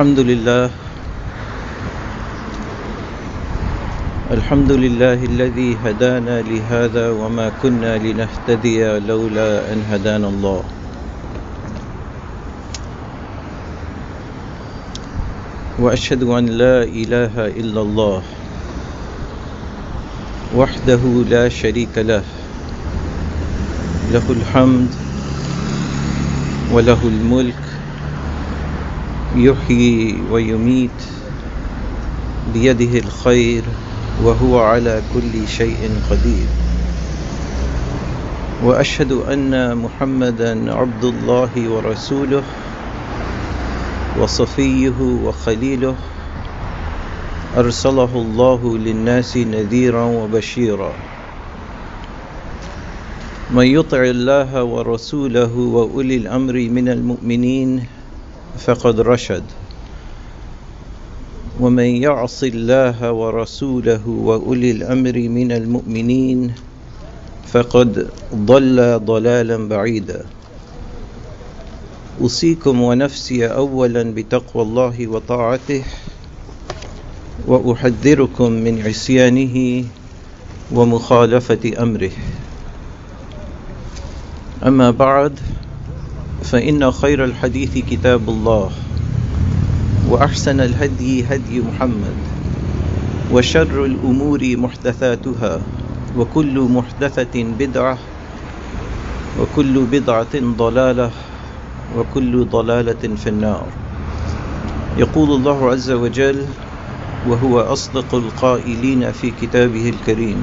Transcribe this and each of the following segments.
الحمد لله. الحمد لله الذي هدانا لهذا وما كنا لنهتدي لولا أن هدانا الله. وأشهد أن لا إله إلا الله وحده لا شريك له. له الحمد وله الملك يحيي ويميت بيده الخير وهو على كل شيء قدير. وأشهد أن محمدا عبد الله ورسوله وصفيه وخليله. أرسله الله للناس نذيرا وبشيرا. من يطع الله ورسوله وأولي الأمر من المؤمنين فقد رشد. ومن يعص الله ورسوله وأولي الأمر من المؤمنين فقد ضل ضلالا بعيدا. أوصيكم ونفسي اولا بتقوى الله وطاعته وأحذركم من عصيانه ومخالفة أمره. أما بعد فإن خير الحديث كتاب الله وأحسن الهدي هدي محمد وشر الأمور محدثاتها وكل محدثة بدعة وكل بدعة ضلالة وكل ضلالة في النار. يقول الله عز وجل وهو أصدق القائلين في كتابه الكريم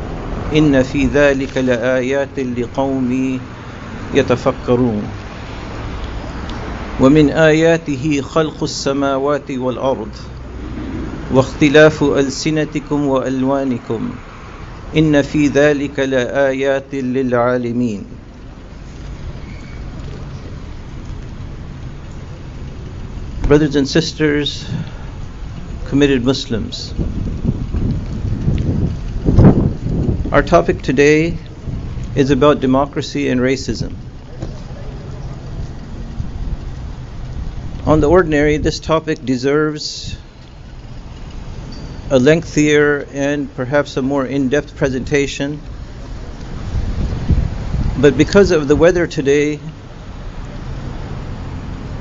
إن في ذلك لآيات لقوم يتفكرون. ومن آياته خلق السماوات والأرض واختلاف ألسنتكم وألوانكم. إن في ذلك لآيات للعالمين. Brothers and sisters, committed Muslims, Our topic today is about democracy and racism. On the ordinary, this topic deserves a lengthier and perhaps a more in depth presentation. But because of the weather today,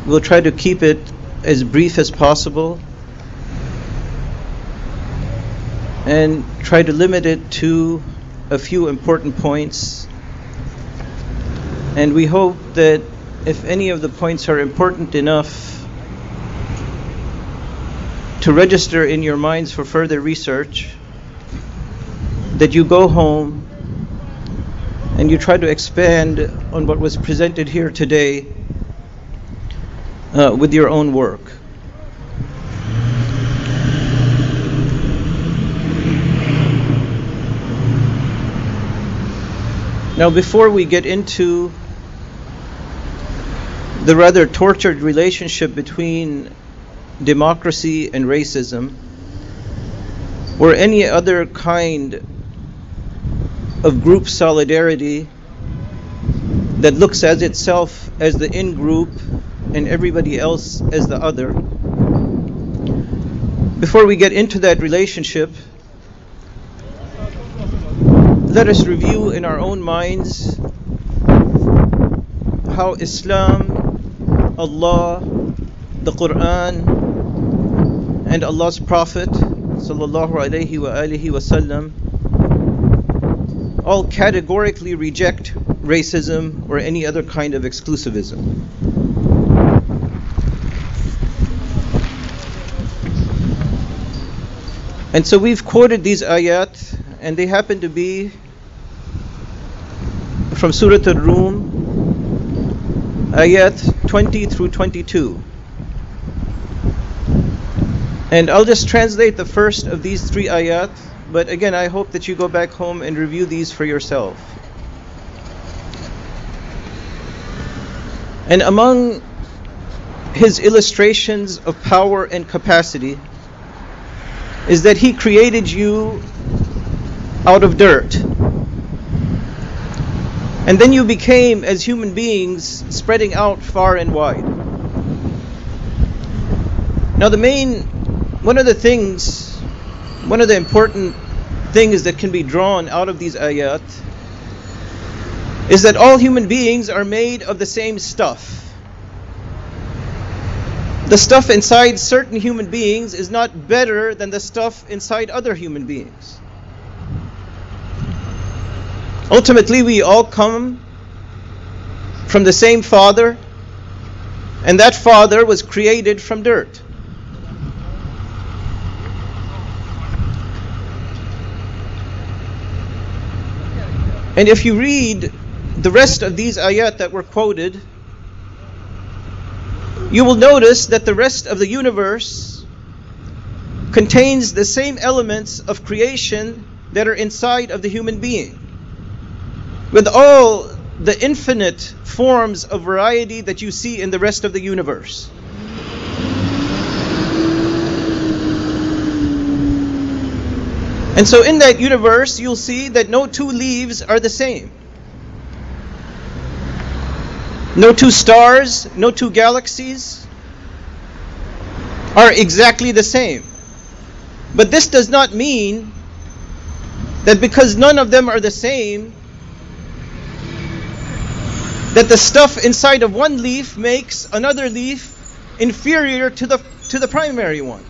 we'll try to keep it as brief as possible and try to limit it to a few important points. And we hope that if any of the points are important enough to register in your minds for further research, that you go home and you try to expand on what was presented here today uh, with your own work. Now, before we get into the rather tortured relationship between democracy and racism, or any other kind of group solidarity that looks as itself as the in group and everybody else as the other. Before we get into that relationship, let us review in our own minds how Islam, Allah, the Quran, and Allah's Prophet sallallahu alaihi wasallam all categorically reject racism or any other kind of exclusivism. And so we've quoted these ayat, and they happen to be from Surah Al-Rum, ayat 20 through 22. And I'll just translate the first of these three ayat, but again, I hope that you go back home and review these for yourself. And among his illustrations of power and capacity is that He created you out of dirt. And then you became, as human beings, spreading out far and wide. Now, the main, one of the things, one of the important things that can be drawn out of these ayat is that all human beings are made of the same stuff the stuff inside certain human beings is not better than the stuff inside other human beings. Ultimately, we all come from the same Father, and that Father was created from dirt. And if you read the rest of these ayat that were quoted, you will notice that the rest of the universe contains the same elements of creation that are inside of the human being. With all the infinite forms of variety that you see in the rest of the universe. And so in that universe, you'll see that no two leaves are the same. No two stars, no two galaxies are exactly the same. But this does not mean that because none of them are the same, that the stuff inside of one leaf makes another leaf inferior to the to the primary one.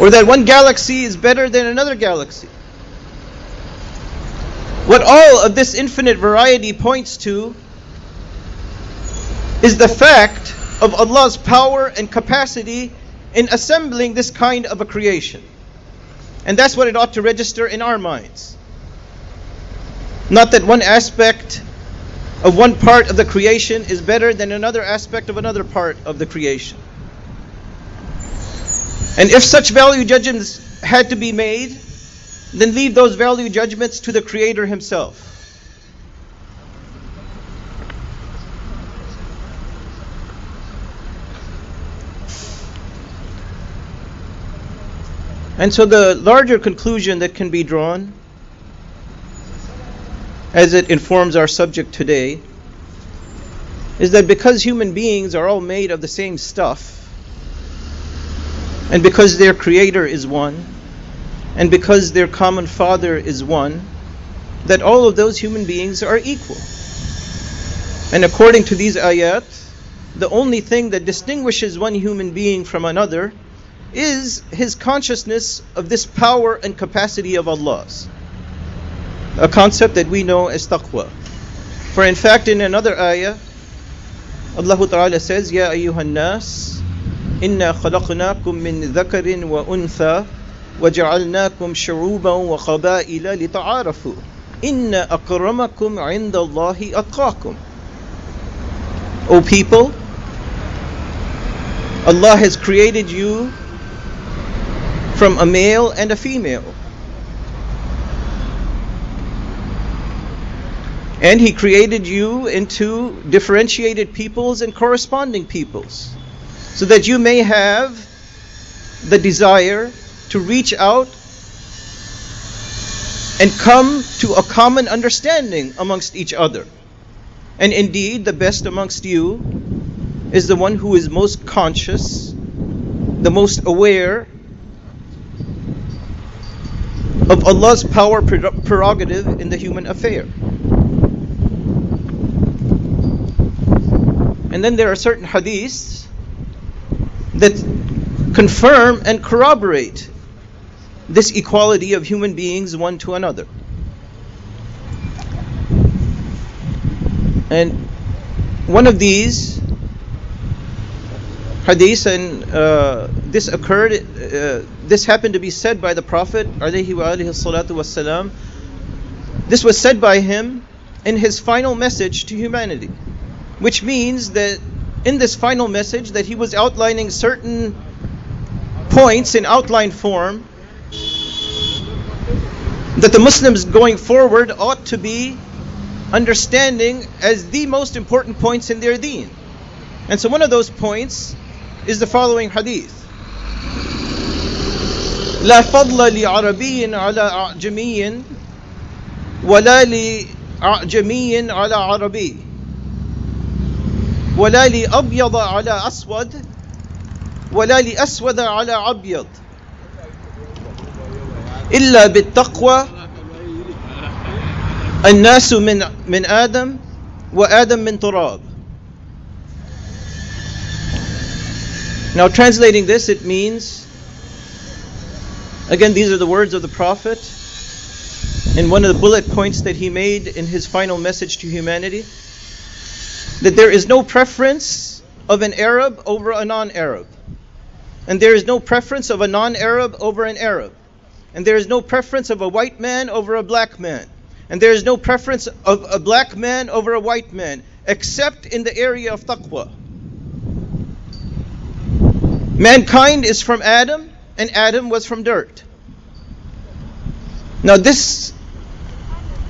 Or that one galaxy is better than another galaxy. What all of this infinite variety points to is the fact of Allah's power and capacity in assembling this kind of a creation. And that's what it ought to register in our minds. Not that one aspect of one part of the creation is better than another aspect of another part of the creation. And if such value judgments had to be made, then leave those value judgments to the Creator Himself. And so the larger conclusion that can be drawn as it informs our subject today is that because human beings are all made of the same stuff, and because their creator is one, and because their common father is one, that all of those human beings are equal. And according to these ayat, the only thing that distinguishes one human being from another is his consciousness of this power and capacity of Allah's A concept that we know as taqwa. For in fact, in another ayah, Allah Ta'ala says, Ya ayyuhan nas, inna khalaqnakum min dhakarin wa untha وجعلناكم شعوبا وقبائل لتعارفوا إن أكرمكم عند الله أتقاكم O people, Allah has created you from a male and a female. And He created you into differentiated peoples and corresponding peoples so that you may have the desire to reach out and come to a common understanding amongst each other. And indeed, the best amongst you is the one who is most conscious, the most aware of Allah's power prerogative in the human affair. And then there are certain hadiths that confirm and corroborate this equality of human beings one to another. And one of these hadiths, and uh, this occurred, uh, this happened to be said by the Prophet, alayhi. This was said by him in his final message to humanity, which means that in this final message that he was outlining certain points in outline form that the Muslims going forward ought to be understanding as the most important points in their deen. And so one of those points is the following hadith. لا فضل لعربي على أعجمي ولا لأعجمي على عربي ولا لأبيض على أسود ولا لأسود على أبيض إلا بالتقوى الناس من من آدم وآدم من تراب Now translating this it means again these are the words of the prophet in one of the bullet points that he made in his final message to humanity that there is no preference of an Arab over a non-Arab. And there is no preference of a non-Arab over an Arab. And there is no preference of a white man over a black man. And there is no preference of a black man over a white man except in the area of taqwa. Mankind is from Adam, and Adam was from dirt. Now, this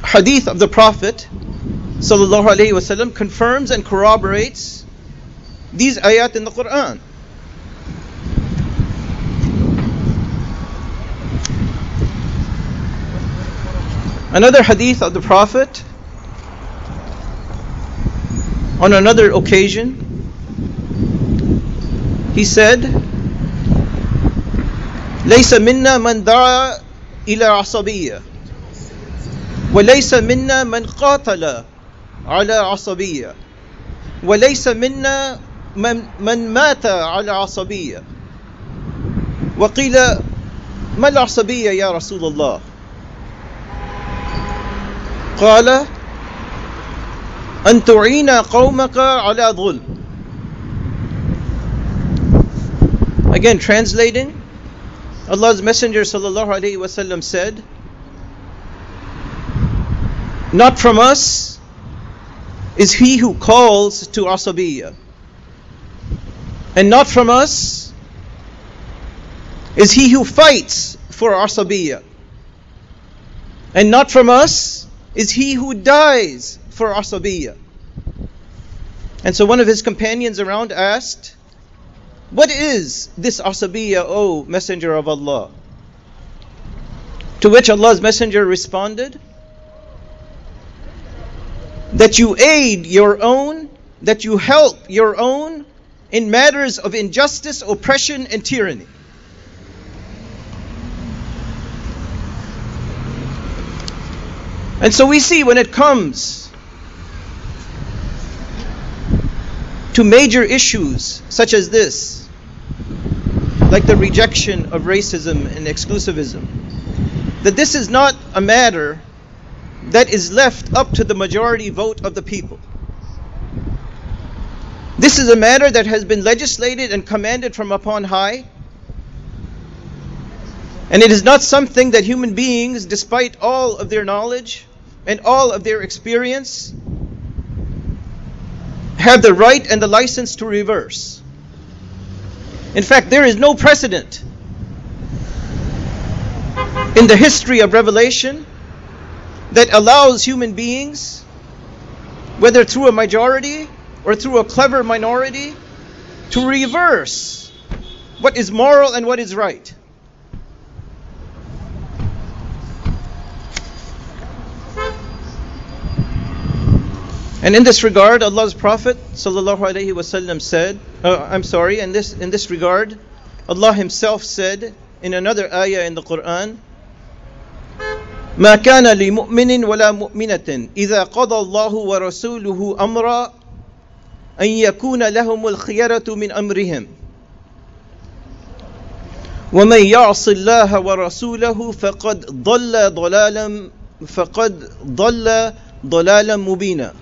hadith of the Prophet وسلم, confirms and corroborates these ayat in the Quran. Another hadith of the Prophet on another occasion he said, ليس منا من دعا إلى عصبية وليس منا من قاتل على عصبية. وليس منا من, من مات على عصبية. وقيل ما العصبية يا رسول الله؟ قال أن تعين قومك على ظلم. Again, translating, Allah's Messenger وسلم, said, Not from us is he who calls to asabiyya. And not from us is he who fights for asabiyya. And not from us is he who dies for asabiyya. And so one of his companions around asked, what is this asabiya, O Messenger of Allah? To which Allah's Messenger responded, That you aid your own, that you help your own in matters of injustice, oppression, and tyranny. And so we see when it comes to major issues such as this, like the rejection of racism and exclusivism, that this is not a matter that is left up to the majority vote of the people. This is a matter that has been legislated and commanded from upon high. And it is not something that human beings, despite all of their knowledge and all of their experience, have the right and the license to reverse. In fact, there is no precedent in the history of revelation that allows human beings, whether through a majority or through a clever minority, to reverse what is moral and what is right. And in this regard, Allah's Prophet ﷺ said, uh, I'm sorry, in this, in this regard, Allah Himself said in another ayah in the Quran, ما كان لمؤمن ولا مؤمنة. إذا قضى الله ورسوله أمرا أن يكون لهم الخيرة من أمرهم. ومن يعص الله ورسوله فقد ضل ضلالا فقد ضل ضلالا مبينا.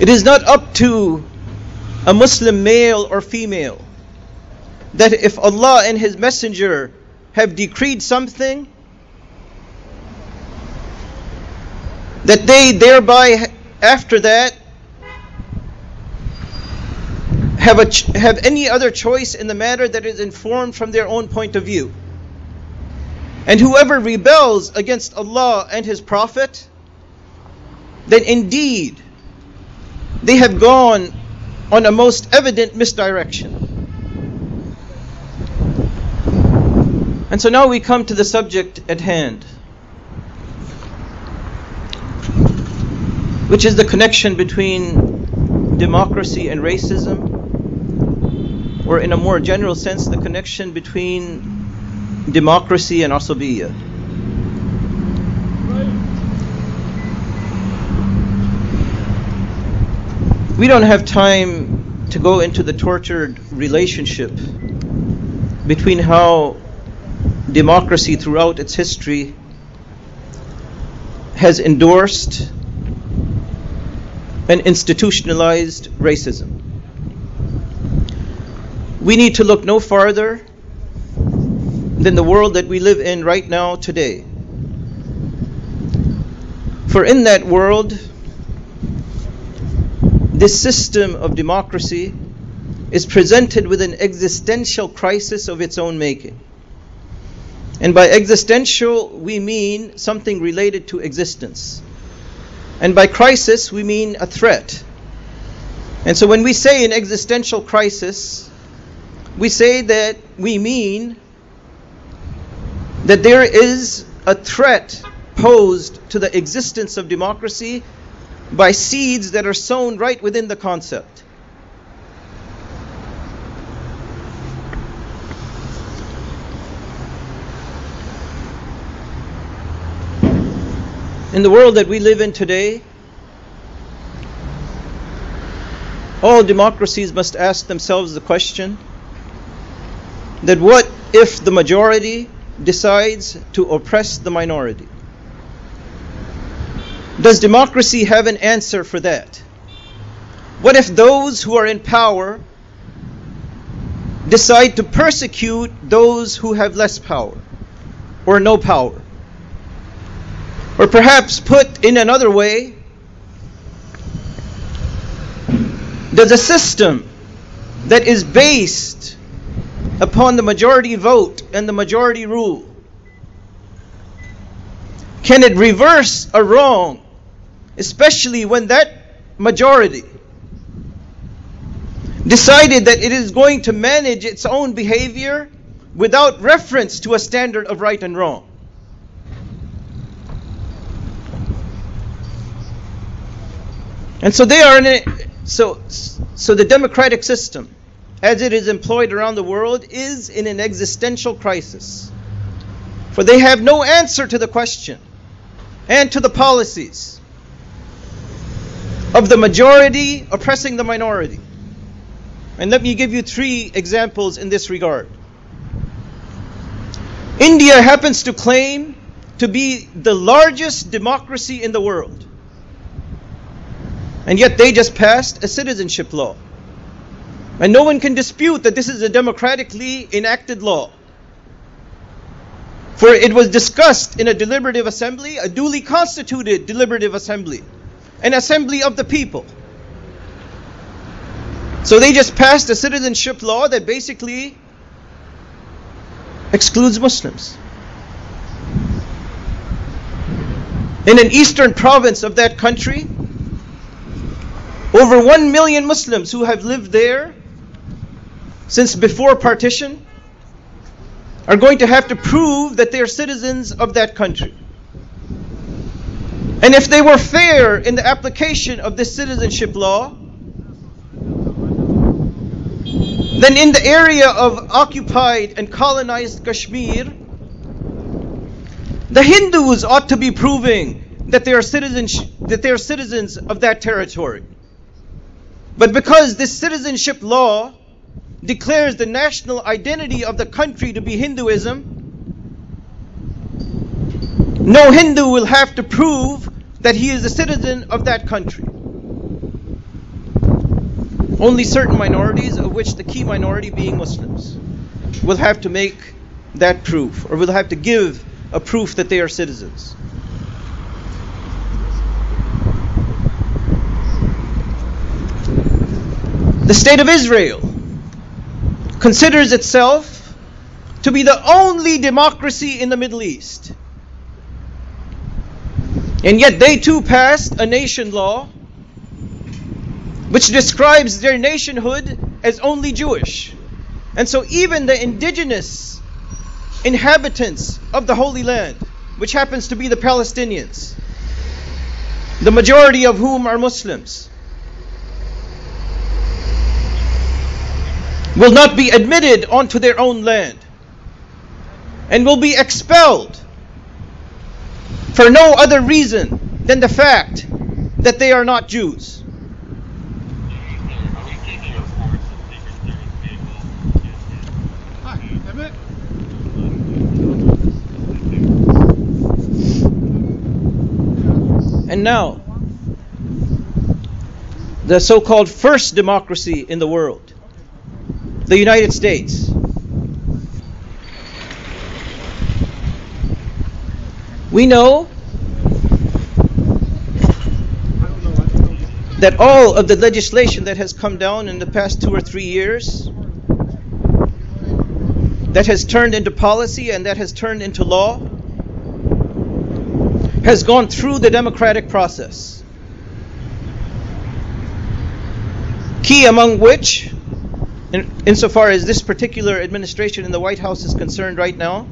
It is not up to a Muslim male or female that if Allah and His Messenger have decreed something, that they thereby, after that, have, a have any other choice in the matter that is informed from their own point of view. And whoever rebels against Allah and His Prophet, then indeed they have gone on a most evident misdirection. And so now we come to the subject at hand, which is the connection between democracy and racism, or in a more general sense, the connection between democracy and asabiyya. We don't have time to go into the tortured relationship between how democracy throughout its history has endorsed and institutionalized racism. We need to look no farther than the world that we live in right now today. For in that world, this system of democracy is presented with an existential crisis of its own making. And by existential, we mean something related to existence. And by crisis, we mean a threat. And so when we say an existential crisis, we say that we mean that there is a threat posed to the existence of democracy by seeds that are sown right within the concept. In the world that we live in today, all democracies must ask themselves the question that what if the majority decides to oppress the minority? Does democracy have an answer for that? What if those who are in power decide to persecute those who have less power or no power? Or perhaps put in another way, does a system that is based upon the majority vote and the majority rule, can it reverse a wrong, especially when that majority decided that it is going to manage its own behavior without reference to a standard of right and wrong? And so they are in so so the democratic system as it is employed around the world is in an existential crisis. For they have no answer to the question and to the policies of the majority oppressing the minority. And let me give you three examples in this regard. India happens to claim to be the largest democracy in the world. And yet they just passed a citizenship law. And no one can dispute that this is a democratically enacted law. For it was discussed in a deliberative assembly, a duly constituted deliberative assembly, an assembly of the people. So they just passed a citizenship law that basically excludes Muslims. In an eastern province of that country, over 1 million Muslims who have lived there since before partition are going to have to prove that they are citizens of that country. And if they were fair in the application of this citizenship law, then in the area of occupied and colonized Kashmir, the Hindus ought to be proving that they are citizens that they are citizens of that territory. But because this citizenship law declares the national identity of the country to be Hinduism, no Hindu will have to prove that he is a citizen of that country. Only certain minorities, of which the key minority being Muslims, will have to make that proof, or will have to give a proof that they are citizens. The state of Israel considers itself to be the only democracy in the Middle East. And yet they too passed a nation law which describes their nationhood as only Jewish. And so even the indigenous inhabitants of the Holy Land, which happens to be the Palestinians, the majority of whom are Muslims, will not be admitted onto their own land and will be expelled for no other reason than the fact that they are not Jews. And now, the so called first democracy in the world, the United States. We know that all of the legislation that has come down in the past two or three years, that has turned into policy and that has turned into law, has gone through the democratic process. Key among which, in, insofar as this particular administration in the White House is concerned right now,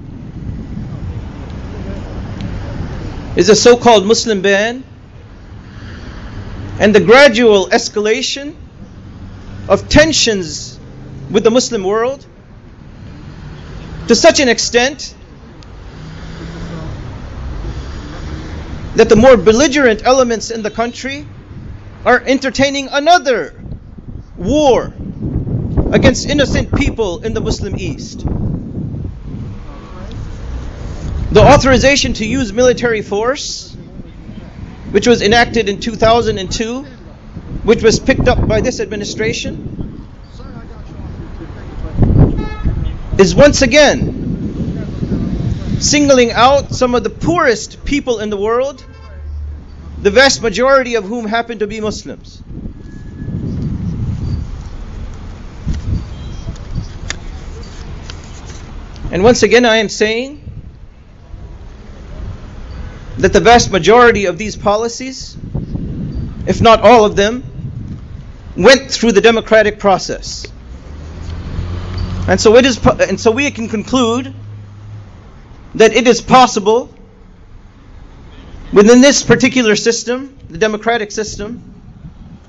is a so called Muslim ban and the gradual escalation of tensions with the Muslim world to such an extent that the more belligerent elements in the country are entertaining another war against innocent people in the Muslim East. The authorization to use military force, which was enacted in 2002, which was picked up by this administration, is once again singling out some of the poorest people in the world, the vast majority of whom happen to be Muslims. And once again, I am saying that the vast majority of these policies, if not all of them, went through the democratic process. And so it is and so we can conclude that it is possible within this particular system, the democratic system,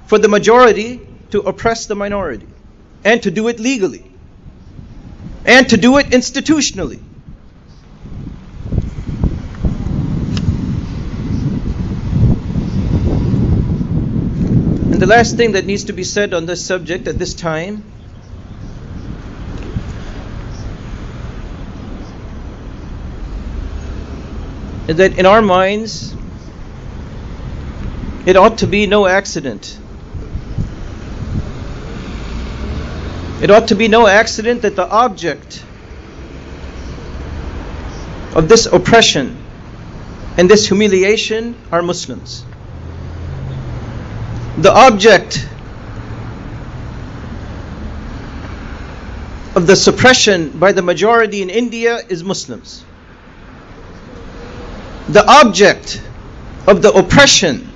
for the majority to oppress the minority and to do it legally and to do it institutionally. And the last thing that needs to be said on this subject at this time is that in our minds, it ought to be no accident. It ought to be no accident that the object of this oppression and this humiliation are Muslims the object of the suppression by the majority in India is Muslims. The object of the oppression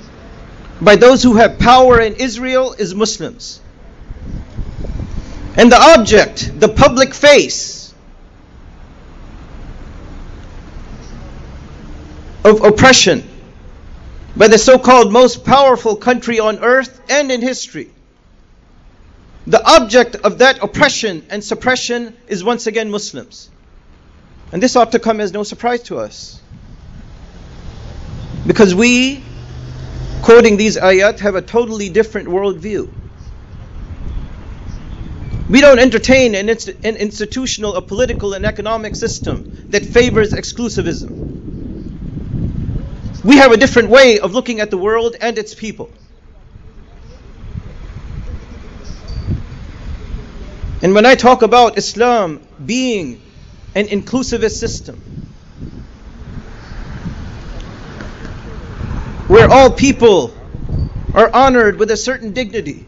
by those who have power in Israel is Muslims. And the object, the public face of oppression by the so called most powerful country on earth and in history. The object of that oppression and suppression is once again Muslims. And this ought to come as no surprise to us. Because we, quoting these ayat, have a totally different worldview. We don't entertain an, inst- an institutional, a political, and economic system that favors exclusivism. We have a different way of looking at the world and its people. And when I talk about Islam being an inclusivist system, where all people are honored with a certain dignity,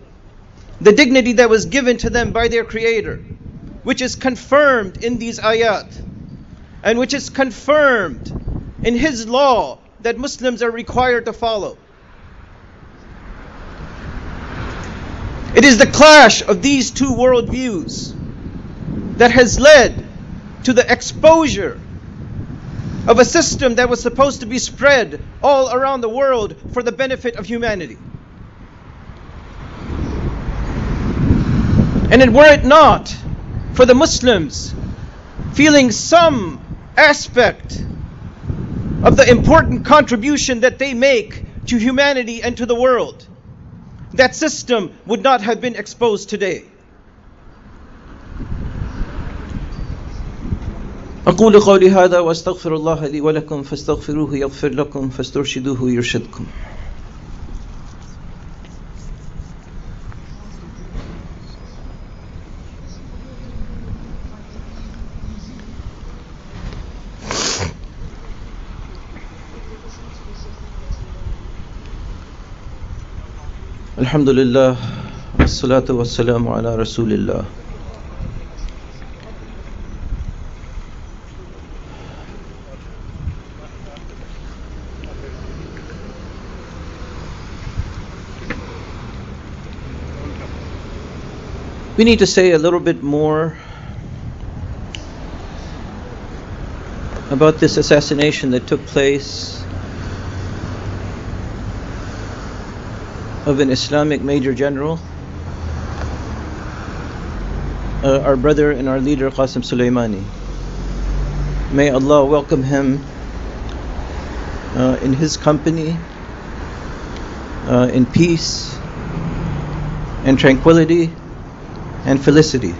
the dignity that was given to them by their Creator, which is confirmed in these ayat, and which is confirmed in His law that Muslims are required to follow. It is the clash of these two worldviews that has led to the exposure of a system that was supposed to be spread all around the world for the benefit of humanity. And it, were it not for the Muslims feeling some aspect of the important contribution that they make to humanity and to the world, that system would not have been exposed today. أقول قولي هذا وأستغفر الله لي ولكم فاستغفروه يغفر لكم فاسترشدوه يرشدكم الحمد لله والصلاة والسلام على رسول الله We need to say a little bit more about this assassination that took place of an Islamic major general, uh, our brother and our leader Qasim Soleimani. May Allah welcome him uh, in His company, uh, in peace and tranquility and felicity.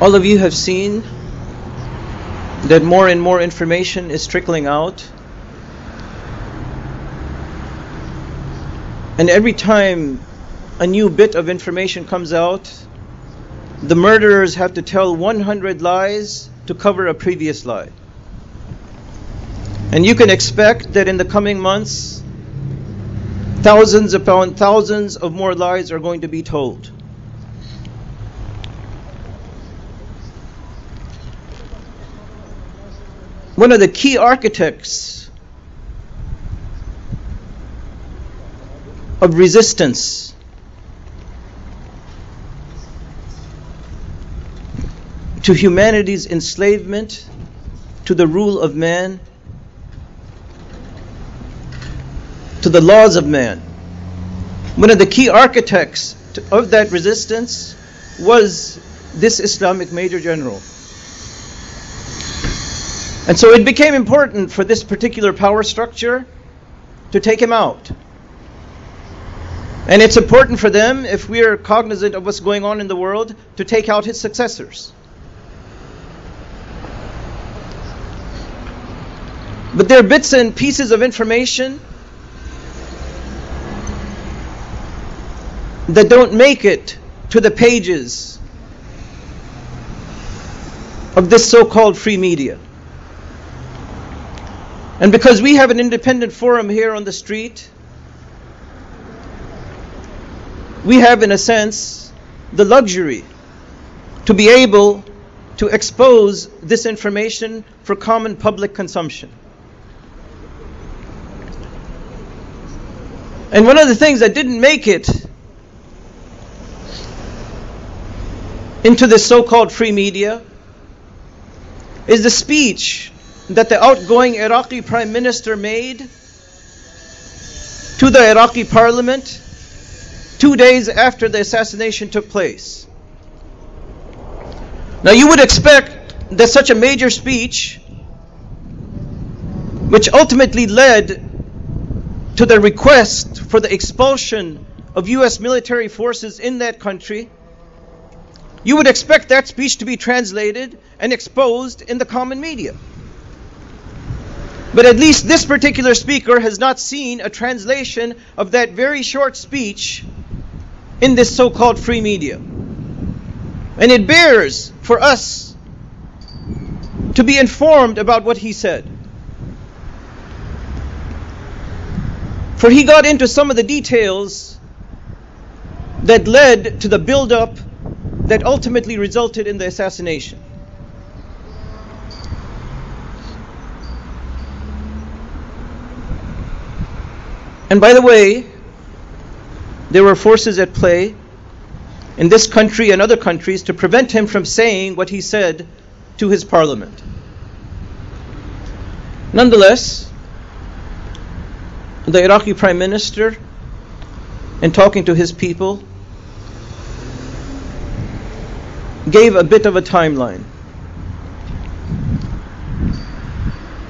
All of you have seen that more and more information is trickling out. And every time a new bit of information comes out, the murderers have to tell 100 lies to cover a previous lie. And you can expect that in the coming months, thousands upon thousands of more lies are going to be told. One of the key architects of resistance to humanity's enslavement to the rule of man to the laws of man. One of the key architects of that resistance was this Islamic Major General. And so it became important for this particular power structure to take him out. And it's important for them, if we are cognizant of what's going on in the world, to take out his successors. But there are bits and pieces of information that don't make it to the pages of this so called free media. And because we have an independent forum here on the street, we have, in a sense, the luxury to be able to expose this information for common public consumption. And one of the things that didn't make it into this so called free media is the speech that the outgoing Iraqi prime minister made to the Iraqi parliament two days after the assassination took place. Now, you would expect that such a major speech which ultimately led to the request for the expulsion of US military forces in that country, you would expect that speech to be translated and exposed in the common media. But at least this particular speaker has not seen a translation of that very short speech in this so called free media. And it bears for us to be informed about what he said. For he got into some of the details that led to the build-up that ultimately resulted in the assassination. And by the way, there were forces at play in this country and other countries to prevent him from saying what he said to his parliament. Nonetheless, the Iraqi prime minister, in talking to his people, gave a bit of a timeline.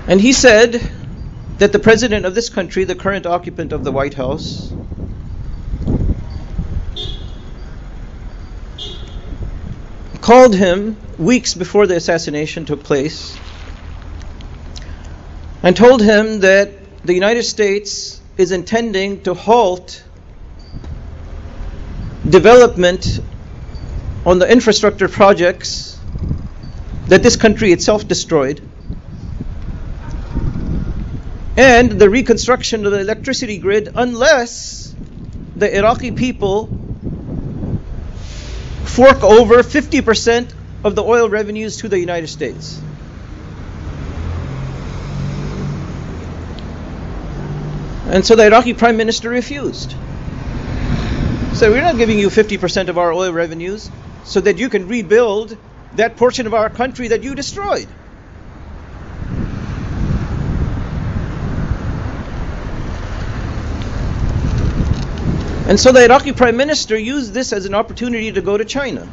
And he said that the president of this country, the current occupant of the White House, called him weeks before the assassination took place and told him that the United States is intending to halt development on the infrastructure projects that this country itself destroyed and the reconstruction of the electricity grid unless the Iraqi people fork over 50% of the oil revenues to the United States. And so the Iraqi prime minister refused. So we're not giving you 50% of our oil revenues so that you can rebuild that portion of our country that you destroyed. And so the Iraqi prime minister used this as an opportunity to go to China.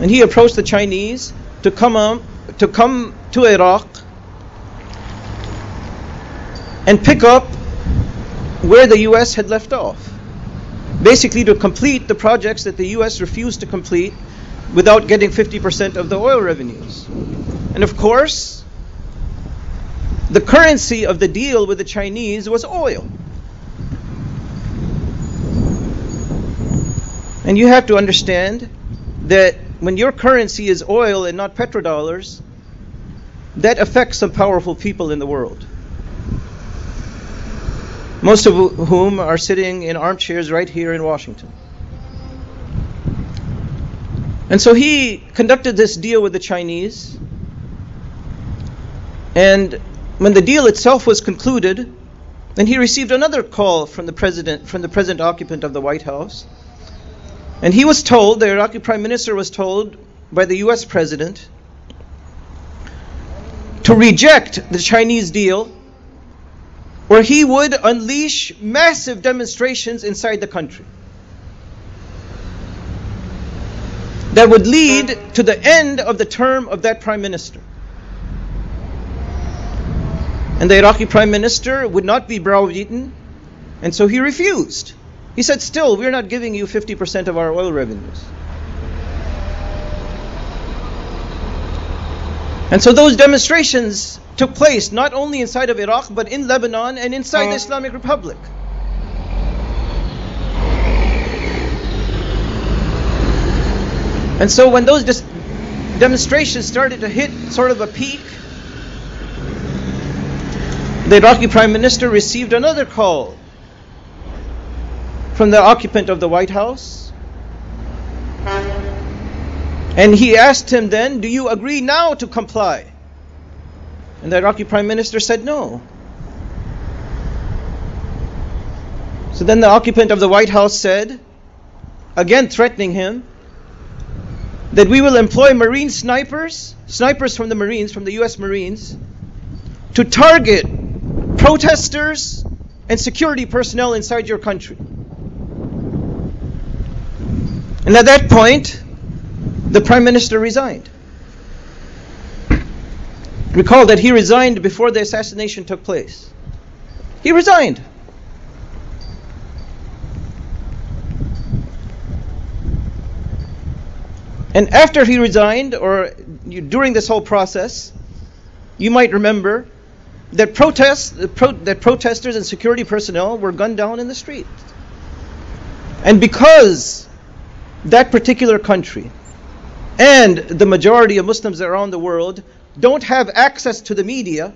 And he approached the Chinese to come, um, to, come to Iraq and pick up where the US had left off. Basically, to complete the projects that the US refused to complete without getting 50% of the oil revenues. And of course, the currency of the deal with the Chinese was oil. And you have to understand that when your currency is oil and not petrodollars, that affects some powerful people in the world. Most of whom are sitting in armchairs right here in Washington. And so he conducted this deal with the Chinese. And when the deal itself was concluded, then he received another call from the president, from the present occupant of the White House and he was told, the Iraqi prime minister was told by the US president to reject the Chinese deal or he would unleash massive demonstrations inside the country that would lead to the end of the term of that prime minister. And the Iraqi prime minister would not be browbeaten, and so he refused. He said, Still, we're not giving you 50% of our oil revenues. And so those demonstrations took place not only inside of Iraq, but in Lebanon and inside the uh. Islamic Republic. And so when those dis- demonstrations started to hit sort of a peak, the Iraqi Prime Minister received another call from the occupant of the White House. And he asked him then, Do you agree now to comply? And the Iraqi prime minister said no. So then the occupant of the White House said, again threatening him, that we will employ Marine snipers, snipers from the Marines, from the US Marines, to target protesters and security personnel inside your country. And at that point, the prime minister resigned. Recall that he resigned before the assassination took place. He resigned. And after he resigned, or during this whole process, you might remember that protests, that protesters and security personnel were gunned down in the street. And because that particular country and the majority of Muslims around the world don't have access to the media,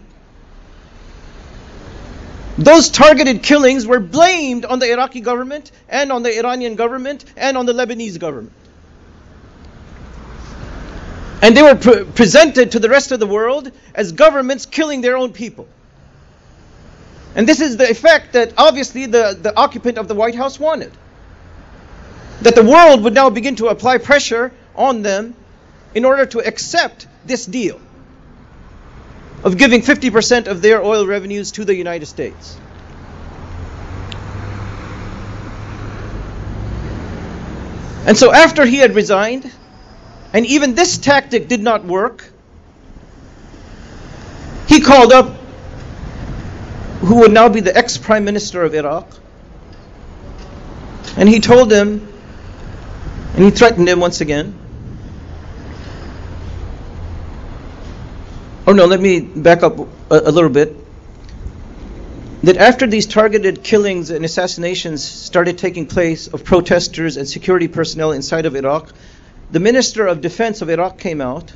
those targeted killings were blamed on the Iraqi government and on the Iranian government and on the Lebanese government. And they were pre- presented to the rest of the world as governments killing their own people. And this is the effect that obviously the, the occupant of the White House wanted. That the world would now begin to apply pressure on them in order to accept this deal of giving 50% of their oil revenues to the United States. And so after he had resigned, and even this tactic did not work. He called up who would now be the ex prime minister of Iraq. And he told him, and he threatened him once again. Oh no, let me back up a, a little bit. That after these targeted killings and assassinations started taking place of protesters and security personnel inside of Iraq, the Minister of Defense of Iraq came out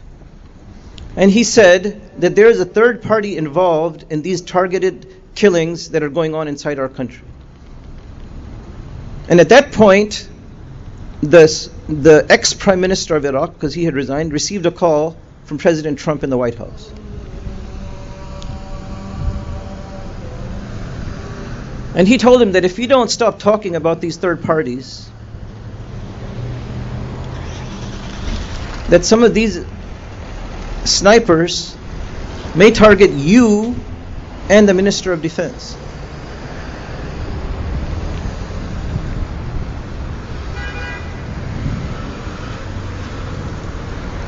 and he said that there is a third party involved in these targeted killings that are going on inside our country. And at that point, the, the ex prime minister of Iraq, because he had resigned, received a call from President Trump in the White House. And he told him that if you don't stop talking about these third parties, that some of these snipers may target you and the Minister of Defense.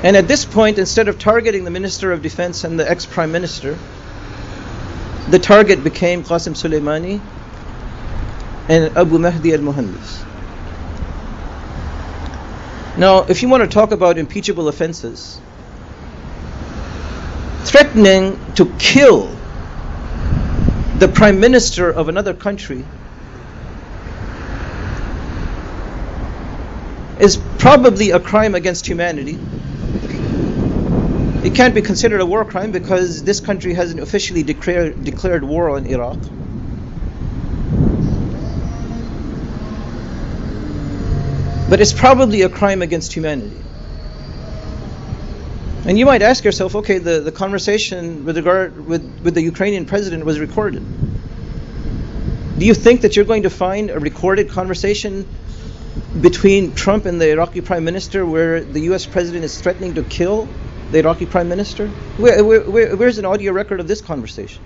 And at this point, instead of targeting the Minister of Defense and the ex Prime Minister, the target became Qasim Soleimani and Abu Mahdi al Muhandis. Now, if you want to talk about impeachable offenses, threatening to kill the prime minister of another country is probably a crime against humanity. It can't be considered a war crime because this country hasn't officially declared, declared war on Iraq. but it's probably a crime against humanity. And you might ask yourself, okay, the, the conversation with regard with, with the Ukrainian president was recorded. Do you think that you're going to find a recorded conversation between Trump and the Iraqi prime minister where the US president is threatening to kill the Iraqi prime minister? Where, where, where, where's an audio record of this conversation?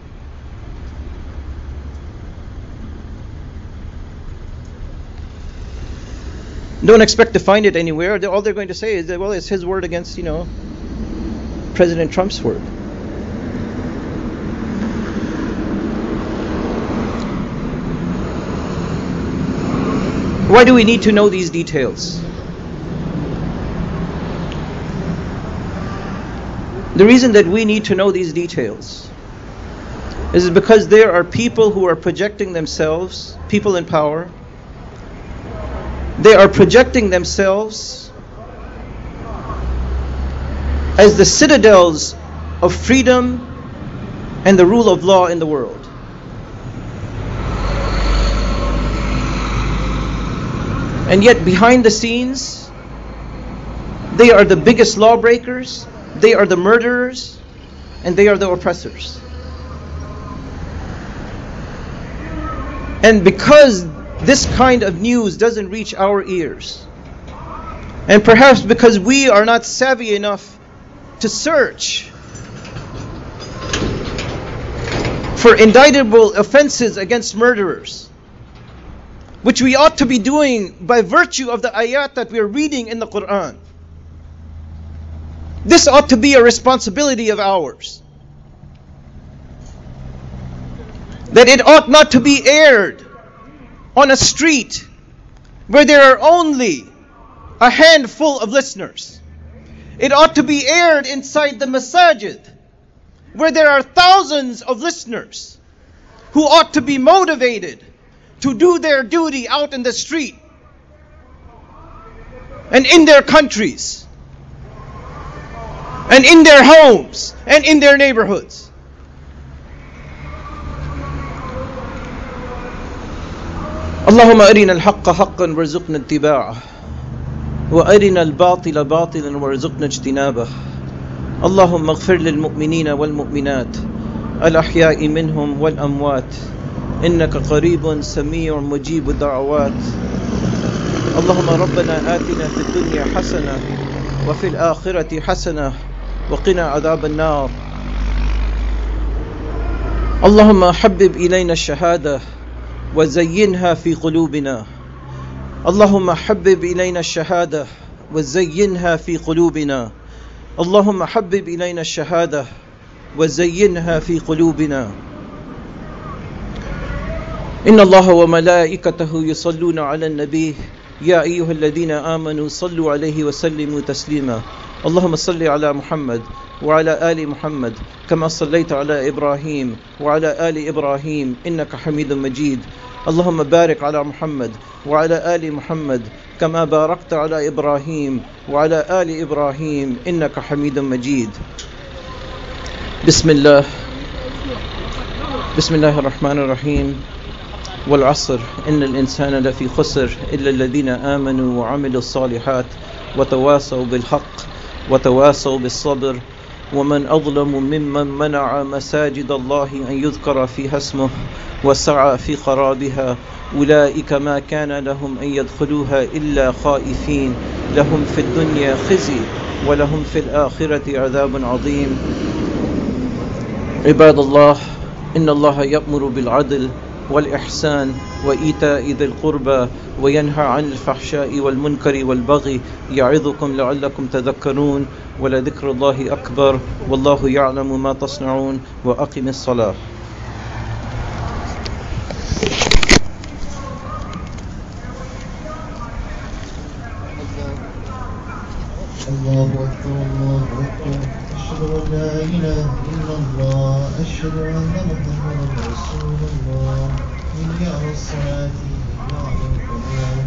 Don't expect to find it anywhere. All they're going to say is that, well, it's his word against, you know, President Trump's word. Why do we need to know these details? The reason that we need to know these details is because there are people who are projecting themselves, people in power, they are projecting themselves as the citadels of freedom and the rule of law in the world. And yet, behind the scenes, they are the biggest lawbreakers, they are the murderers, and they are the oppressors. And because this kind of news doesn't reach our ears. And perhaps because we are not savvy enough to search for indictable offenses against murderers, which we ought to be doing by virtue of the ayat that we are reading in the Quran. This ought to be a responsibility of ours. that it ought not to be aired on a street where there are only a handful of listeners. It ought to be aired inside the masajid where there are thousands of listeners who ought to be motivated to do their duty out in the street and in their countries and in their homes and in their neighborhoods. اللهم أرنا الحق حقا وارزقنا اتباعه وأرنا الباطل باطلا وارزقنا اجتنابه اللهم اغفر للمؤمنين والمؤمنات الأحياء منهم والأموات إنك قريب سميع مجيب الدعوات اللهم ربنا آتنا في الدنيا حسنة وفي الآخرة حسنة وقنا عذاب النار. اللهم حبب إلينا الشهادة وزينها في قلوبنا. اللهم حبب إلينا الشهادة وزينها في قلوبنا. اللهم حبب إلينا الشهادة وزينها في قلوبنا. إن الله وملائكته يصلون على النبي. يا أيها الذين آمنوا صلوا عليه وسلموا تسليما. اللهم صل على محمد وعلى آل محمد كما صليت على إبراهيم وعلى آل إبراهيم إنك حميد مجيد. اللهم بارك على محمد وعلى آل محمد كما باركت على إبراهيم وعلى آل إبراهيم إنك حميد مجيد. بسم الله. بسم الله الرحمن الرحيم. والعصر. إن الإنسان لفي خسر إلا الذين آمنوا وعملوا الصالحات وتواصوا بالحق. وتواصوا بالصبر ومن أظلم ممن منع مساجد الله أن يذكر فيها اسمه وسعى في خرابها. أولئك ما كان لهم أن يدخلوها إلا خائفين. لهم في الدنيا خزي ولهم في الآخرة عذاب عظيم. عباد الله إن الله يأمر بالعدل والإحسان وإيتاء ذي القربى وينهى عن الفحشاء والمنكر والبغي يعظكم لعلكم تذكرون ولذكر الله أكبر والله يعلم ما تصنعون وأقم الصلاة. الله أكبر الله أكبر أشهد أن لا إله إلا الله أشهد أن محمدا رسول الله حي على الصلاة حي على الفلاح